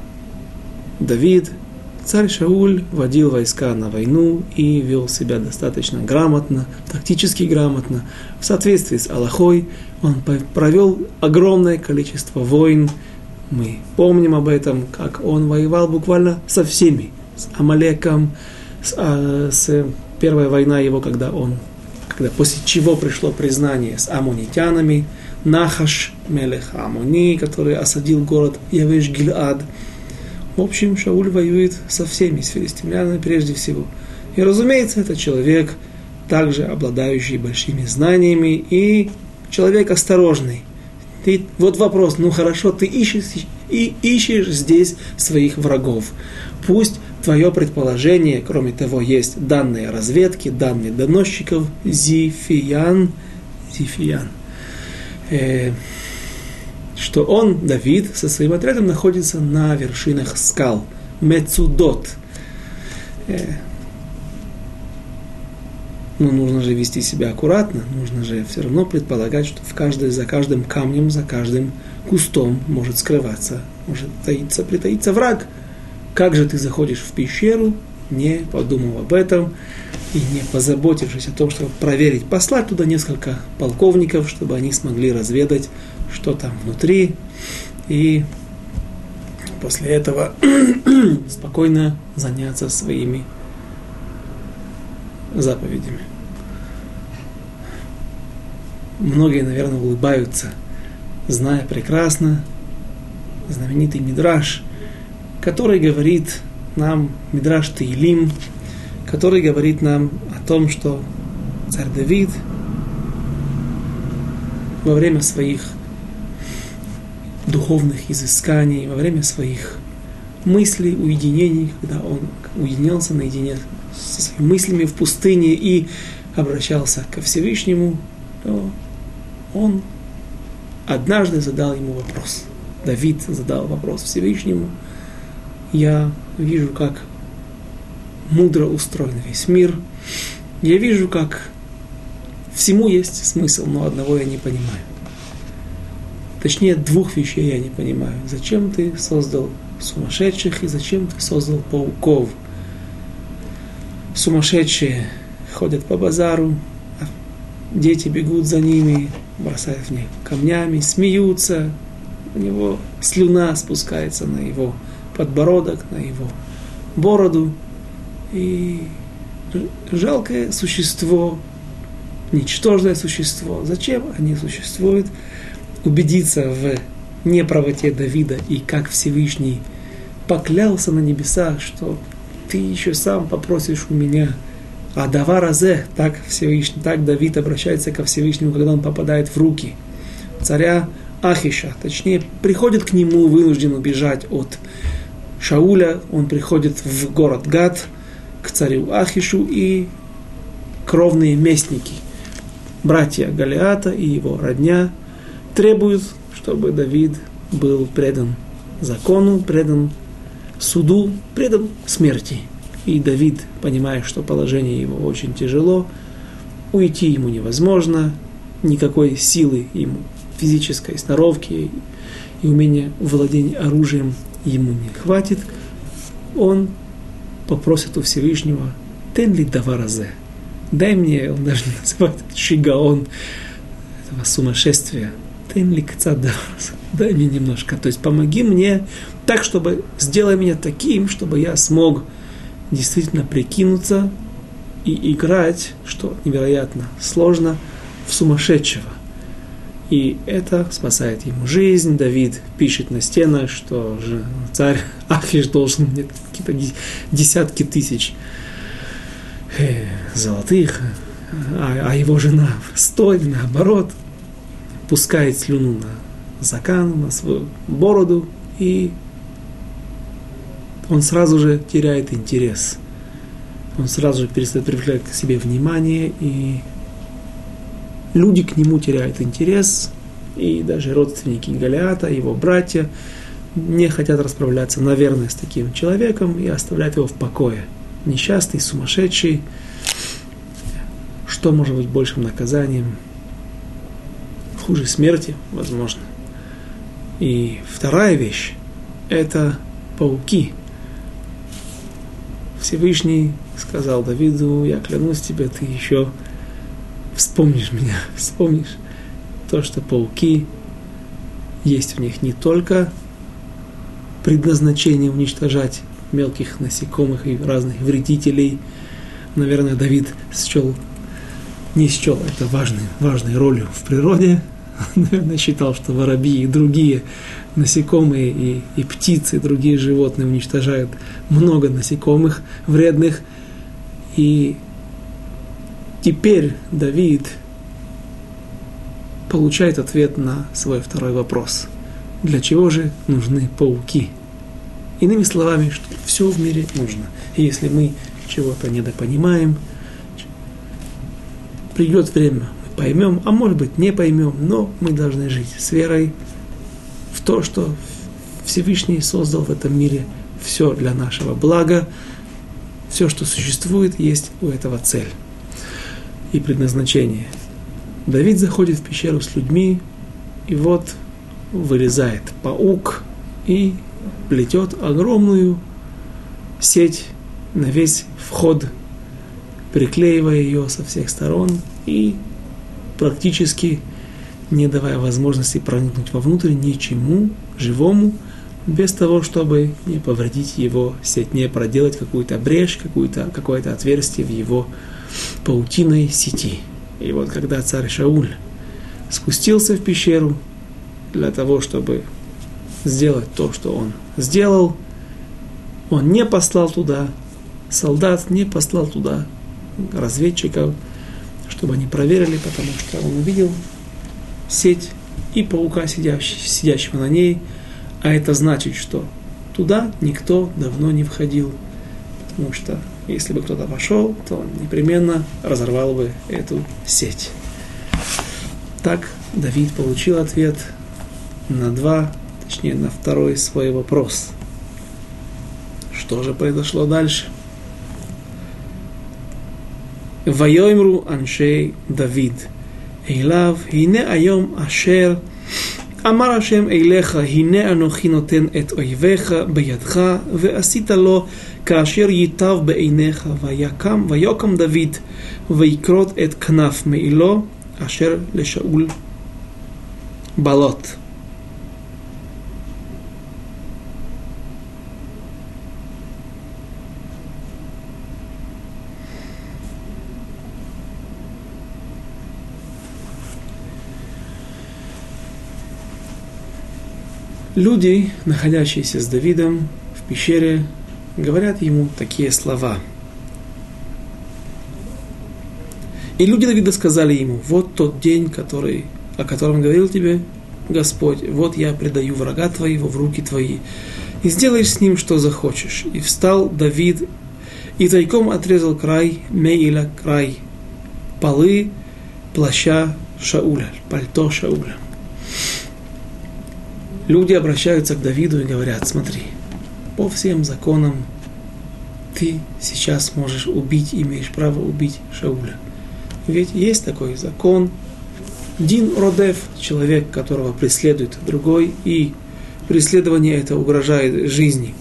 Давид – Царь Шауль водил войска на войну и вел себя достаточно грамотно, тактически грамотно. В соответствии с Аллахой он провел огромное количество войн. Мы помним об этом, как он воевал буквально со всеми. С Амалеком, с, а, с первая война его, когда он, когда после чего пришло признание с амунитянами, Нахаш, Мелех Амуни, который осадил город Явеш Гильад – в общем, Шауль воюет со всеми, с филистимлянами прежде всего. И, разумеется, это человек, также обладающий большими знаниями и человек осторожный. Ты, вот вопрос, ну хорошо, ты ищешь, и ищешь здесь своих врагов. Пусть твое предположение, кроме того, есть данные разведки, данные доносчиков, Зифиян, Зифиян. Э, что он, Давид, со своим отрядом находится на вершинах скал, Мецудот. Э, но нужно же вести себя аккуратно, нужно же все равно предполагать, что в каждой, за каждым камнем, за каждым кустом может скрываться, может таиться, притаиться враг. Как же ты заходишь в пещеру, не подумав об этом и не позаботившись о том, чтобы проверить, послать туда несколько полковников, чтобы они смогли разведать что там внутри, и после этого спокойно заняться своими заповедями. Многие, наверное, улыбаются, зная прекрасно знаменитый Мидраш, который говорит нам, Мидраш Таилим, который говорит нам о том, что царь Давид во время своих духовных изысканий, во время своих мыслей, уединений, когда он уединялся наедине со своими мыслями в пустыне и обращался ко Всевышнему, то он однажды задал ему вопрос. Давид задал вопрос Всевышнему. Я вижу, как мудро устроен весь мир. Я вижу, как всему есть смысл, но одного я не понимаю. Точнее, двух вещей я не понимаю. Зачем ты создал сумасшедших и зачем ты создал пауков? Сумасшедшие ходят по базару, а дети бегут за ними, бросают в них камнями, смеются, у него слюна спускается на его подбородок, на его бороду. И жалкое существо, ничтожное существо. Зачем они существуют? убедиться в неправоте Давида и как Всевышний поклялся на небесах, что ты еще сам попросишь у меня. А Даваразе, так Всевышний, так Давид обращается ко Всевышнему, когда он попадает в руки царя Ахиша, точнее, приходит к нему, вынужден убежать от Шауля, он приходит в город Гад, к царю Ахишу и кровные местники, братья Галиата и его родня – требует, чтобы Давид был предан закону, предан суду, предан смерти. И Давид, понимая, что положение его очень тяжело, уйти ему невозможно, никакой силы ему физической сноровки и умения владения оружием ему не хватит, он попросит у Всевышнего «Тен даваразе» дай мне, он даже не называет шигаон, этого сумасшествия, тен ли дай мне немножко, то есть помоги мне так, чтобы, сделай меня таким, чтобы я смог действительно прикинуться и играть, что невероятно сложно, в сумасшедшего. И это спасает ему жизнь. Давид пишет на стенах, что же царь Ахиш должен мне какие-то десятки тысяч э, золотых, а, а его жена стой, наоборот, пускает слюну на закан, на свою бороду, и он сразу же теряет интерес. Он сразу же перестает привлекать к себе внимание, и люди к нему теряют интерес, и даже родственники Галиата, его братья, не хотят расправляться, наверное, с таким человеком и оставляют его в покое. Несчастный, сумасшедший. Что может быть большим наказанием? Хуже смерти, возможно. И вторая вещь – это пауки. Всевышний сказал Давиду, я клянусь тебе, ты еще вспомнишь меня, вспомнишь то, что пауки есть у них не только предназначение уничтожать мелких насекомых и разных вредителей. Наверное, Давид счел, не счел это важной, важной ролью в природе. Наверное, считал, что воробьи и другие насекомые и, и птицы, и другие животные уничтожают много насекомых вредных. И теперь Давид получает ответ на свой второй вопрос. Для чего же нужны пауки? Иными словами, что все в мире нужно. И если мы чего-то недопонимаем, придет время, мы поймем, а может быть не поймем, но мы должны жить с верой в то, что Всевышний создал в этом мире все для нашего блага, все, что существует, есть у этого цель и предназначение. Давид заходит в пещеру с людьми, и вот вылезает паук и плетет огромную сеть на весь вход, приклеивая ее со всех сторон и практически не давая возможности проникнуть вовнутрь ничему живому, без того, чтобы не повредить его сеть, не проделать какую-то брешь, какую-то, какое-то отверстие в его паутиной сети. И вот когда царь Шауль спустился в пещеру для того, чтобы сделать то, что он сделал, он не послал туда солдат, не послал туда разведчиков, чтобы они проверили, потому что он увидел сеть и паука, сидящего, на ней, а это значит, что туда никто давно не входил. Потому что если бы кто-то пошел, то он непременно разорвал бы эту сеть. Так Давид получил ответ на два, точнее на второй свой вопрос. Что же произошло дальше? Вайоймру аншей Давид. Эйлав, ине айом ашер – אמר השם אליך, הנה אנוכי נותן את אויביך בידך, ועשית לו כאשר ייטב בעיניך, ויקם, ויקם דוד, ויקרות את כנף מעילו, אשר לשאול בלוט. Люди, находящиеся с Давидом в пещере, говорят ему такие слова. И люди Давида сказали ему, вот тот день, который, о котором говорил тебе Господь, вот я предаю врага твоего в руки твои, и сделаешь с ним, что захочешь. И встал Давид, и тайком отрезал край Меиля, край полы плаща Шауля, пальто Шауля люди обращаются к Давиду и говорят, смотри, по всем законам ты сейчас можешь убить, имеешь право убить Шауля. Ведь есть такой закон, Дин Родев, человек, которого преследует другой, и преследование это угрожает жизни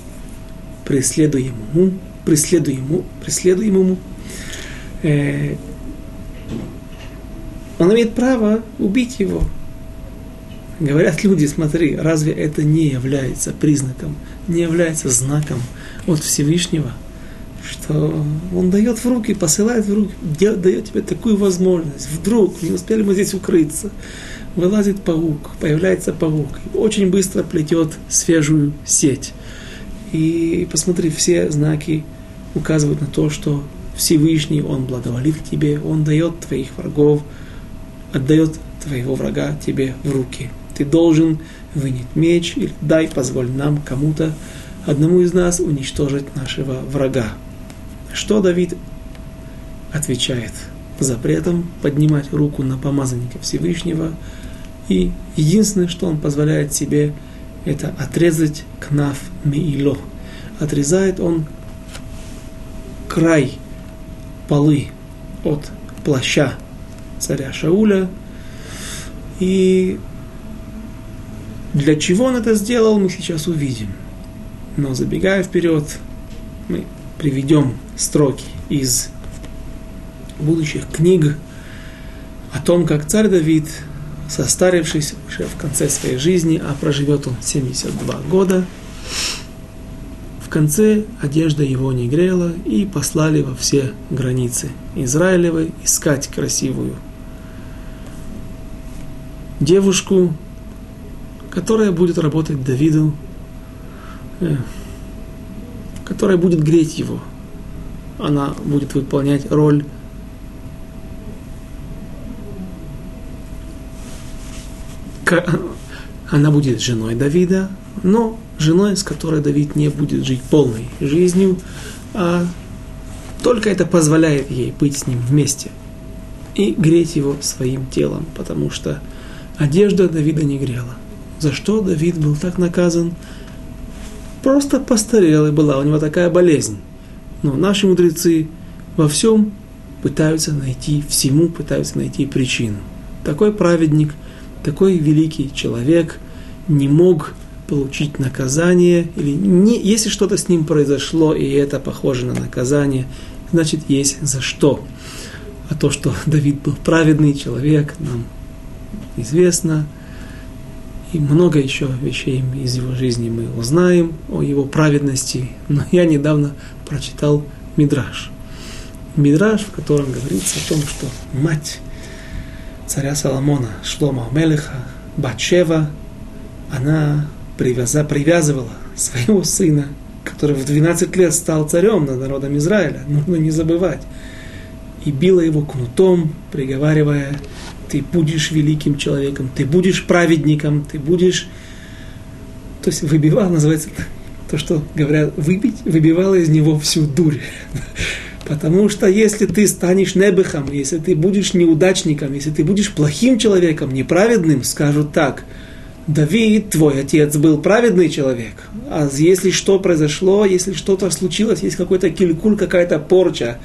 преследуемому, преследуемому, преследуемому, э, он имеет право убить его. Говорят люди, смотри, разве это не является признаком, не является знаком от Всевышнего, что Он дает в руки, посылает в руки, дает тебе такую возможность. Вдруг, не успели мы здесь укрыться, вылазит паук, появляется паук, очень быстро плетет свежую сеть. И посмотри, все знаки указывают на то, что Всевышний, Он благоволит тебе, Он дает твоих врагов, отдает твоего врага тебе в руки. Ты должен вынять меч или дай, позволь нам, кому-то, одному из нас уничтожить нашего врага. Что Давид отвечает? Запретом поднимать руку на помазанника Всевышнего. И единственное, что он позволяет себе, это отрезать кнаф меило. Отрезает он край полы от плаща царя Шауля. И для чего он это сделал, мы сейчас увидим. Но забегая вперед, мы приведем строки из будущих книг о том, как царь Давид, состарившись уже в конце своей жизни, а проживет он 72 года, в конце одежда его не грела, и послали во все границы Израилевой искать красивую девушку, которая будет работать Давиду, э, которая будет греть его. Она будет выполнять роль она будет женой Давида, но женой, с которой Давид не будет жить полной жизнью, а только это позволяет ей быть с ним вместе и греть его своим телом, потому что одежда Давида не грела. За что Давид был так наказан? Просто постарел, и была у него такая болезнь. Но наши мудрецы во всем пытаются найти, всему пытаются найти причину. Такой праведник, такой великий человек не мог получить наказание, или не, если что-то с ним произошло, и это похоже на наказание, значит, есть за что. А то, что Давид был праведный человек, нам известно, и много еще вещей из его жизни мы узнаем о его праведности. Но я недавно прочитал Мидраш. Мидраш, в котором говорится о том, что мать царя Соломона, Шлома Мелеха, Батшева, она привяза, привязывала своего сына, который в 12 лет стал царем над народом Израиля, нужно не забывать, и била его кнутом, приговаривая, ты будешь великим человеком, ты будешь праведником, ты будешь... То есть выбивал, называется, то, что говорят, выбить, выбивала из него всю дурь. Потому что если ты станешь небехом, если ты будешь неудачником, если ты будешь плохим человеком, неправедным, скажут так, Давид, твой отец, был праведный человек, а если что произошло, если что-то случилось, есть какой-то килькуль, какая-то порча,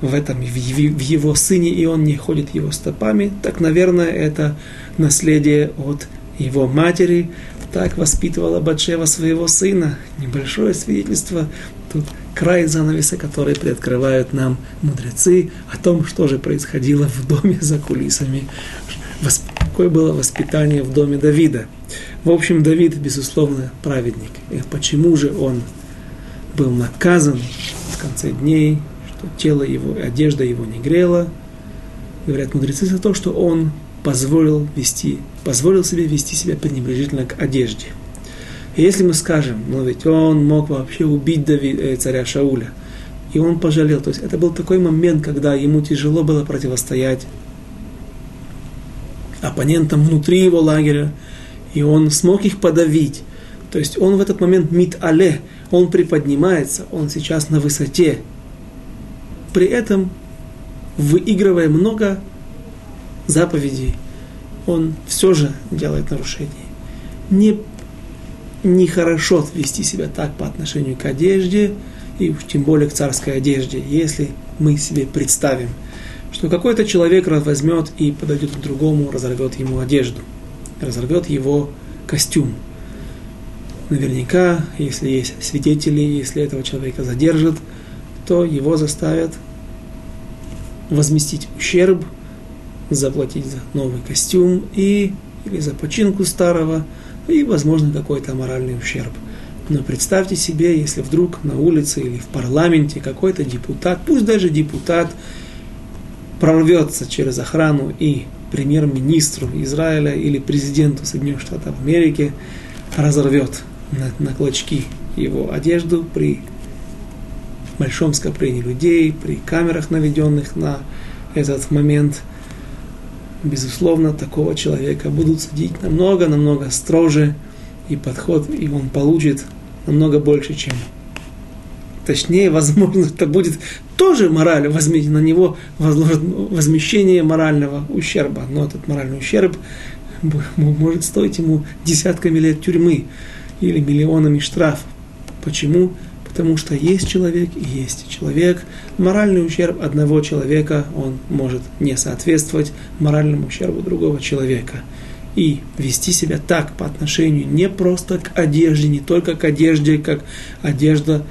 в этом, в его сыне, и он не ходит его стопами, так, наверное, это наследие от его матери. Так воспитывала Батшева своего сына. Небольшое свидетельство. Тут край занавеса, который приоткрывают нам мудрецы о том, что же происходило в доме за кулисами. Какое было воспитание в доме Давида. В общем, Давид, безусловно, праведник. И почему же он был наказан в конце дней, тело его, одежда его не грела. Говорят мудрецы за то, что он позволил, вести, позволил себе вести себя пренебрежительно к одежде. И если мы скажем, ну ведь он мог вообще убить Давид, э, царя Шауля, и он пожалел, то есть это был такой момент, когда ему тяжело было противостоять оппонентам внутри его лагеря, и он смог их подавить. То есть он в этот момент мит але, он приподнимается, он сейчас на высоте, при этом выигрывая много заповедей, он все же делает нарушение. Не, нехорошо вести себя так по отношению к одежде, и тем более к царской одежде, если мы себе представим, что какой-то человек возьмет и подойдет к другому, разорвет ему одежду, разорвет его костюм. Наверняка, если есть свидетели, если этого человека задержат, то его заставят возместить ущерб, заплатить за новый костюм и, или за починку старого, и, возможно, какой-то моральный ущерб. Но представьте себе, если вдруг на улице или в парламенте какой-то депутат, пусть даже депутат, прорвется через охрану и премьер-министру Израиля или президенту Соединенных Штатов Америки разорвет на, на клочки его одежду при большом скоплении людей, при камерах, наведенных на этот момент – безусловно, такого человека будут судить намного-намного строже, и подход, и он получит намного больше, чем точнее, возможно, это будет тоже мораль, возьмите на него возмещение морального ущерба. Но этот моральный ущерб может стоить ему десятками лет тюрьмы или миллионами штрафов. Почему? Потому что есть человек и есть человек. Моральный ущерб одного человека, он может не соответствовать моральному ущербу другого человека. И вести себя так по отношению не просто к одежде, не только к одежде, как одежда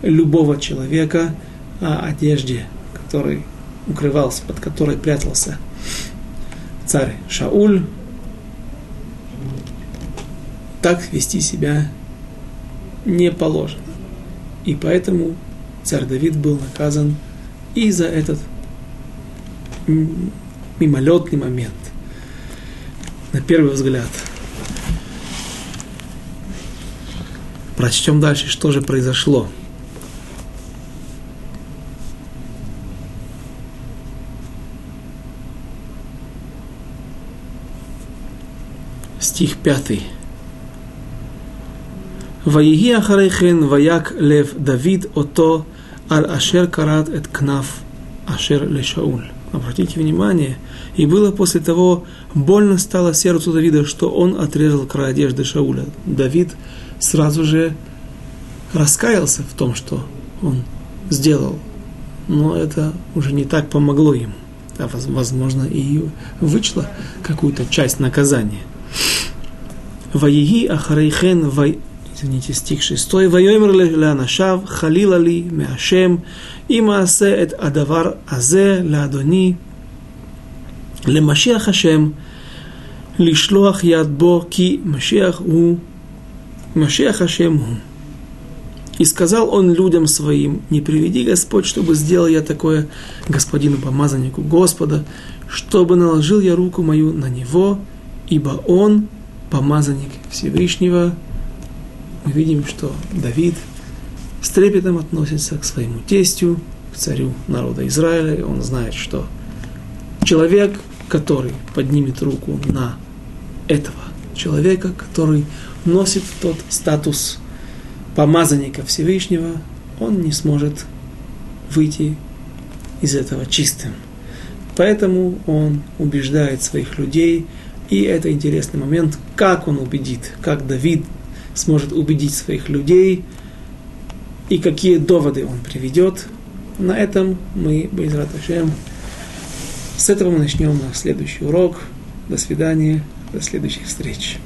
любого человека, а одежде, который укрывался, под которой прятался царь Шауль. Так вести себя не положено. И поэтому царь Давид был наказан и за этот мимолетный момент. На первый взгляд. Прочтем дальше, что же произошло. Стих пятый. Ваиги Ахарейхен, Ваяк Лев Давид, Ото, ар Ашер Карат, Эт Кнаф, Ашер Лешауль. Обратите внимание, и было после того, больно стало сердцу Давида, что он отрезал край одежды Шауля. Давид сразу же раскаялся в том, что он сделал, но это уже не так помогло ему. А возможно, и вычла какую-то часть наказания. Ваеги ахарейхен извините, стих 6. «Вайомер леанашав, халила ли меашем, и маасе эт адавар азе ладони, למשיח השם, לשלוח יד בו, כי משיח הוא, משיח השם הוא. И сказал он людям своим, не приведи Господь, чтобы сделал я такое господину помазаннику Господа, чтобы наложил я руку мою на него, ибо он помазанник Всевышнего, мы видим, что Давид с трепетом относится к своему тестю, к царю народа Израиля, он знает, что человек, который поднимет руку на этого человека, который носит тот статус помазанника Всевышнего, он не сможет выйти из этого чистым. Поэтому он убеждает своих людей, и это интересный момент, как он убедит, как Давид сможет убедить своих людей и какие доводы он приведет. На этом мы, Байзрат Ашем, с этого мы начнем наш следующий урок. До свидания, до следующих встреч.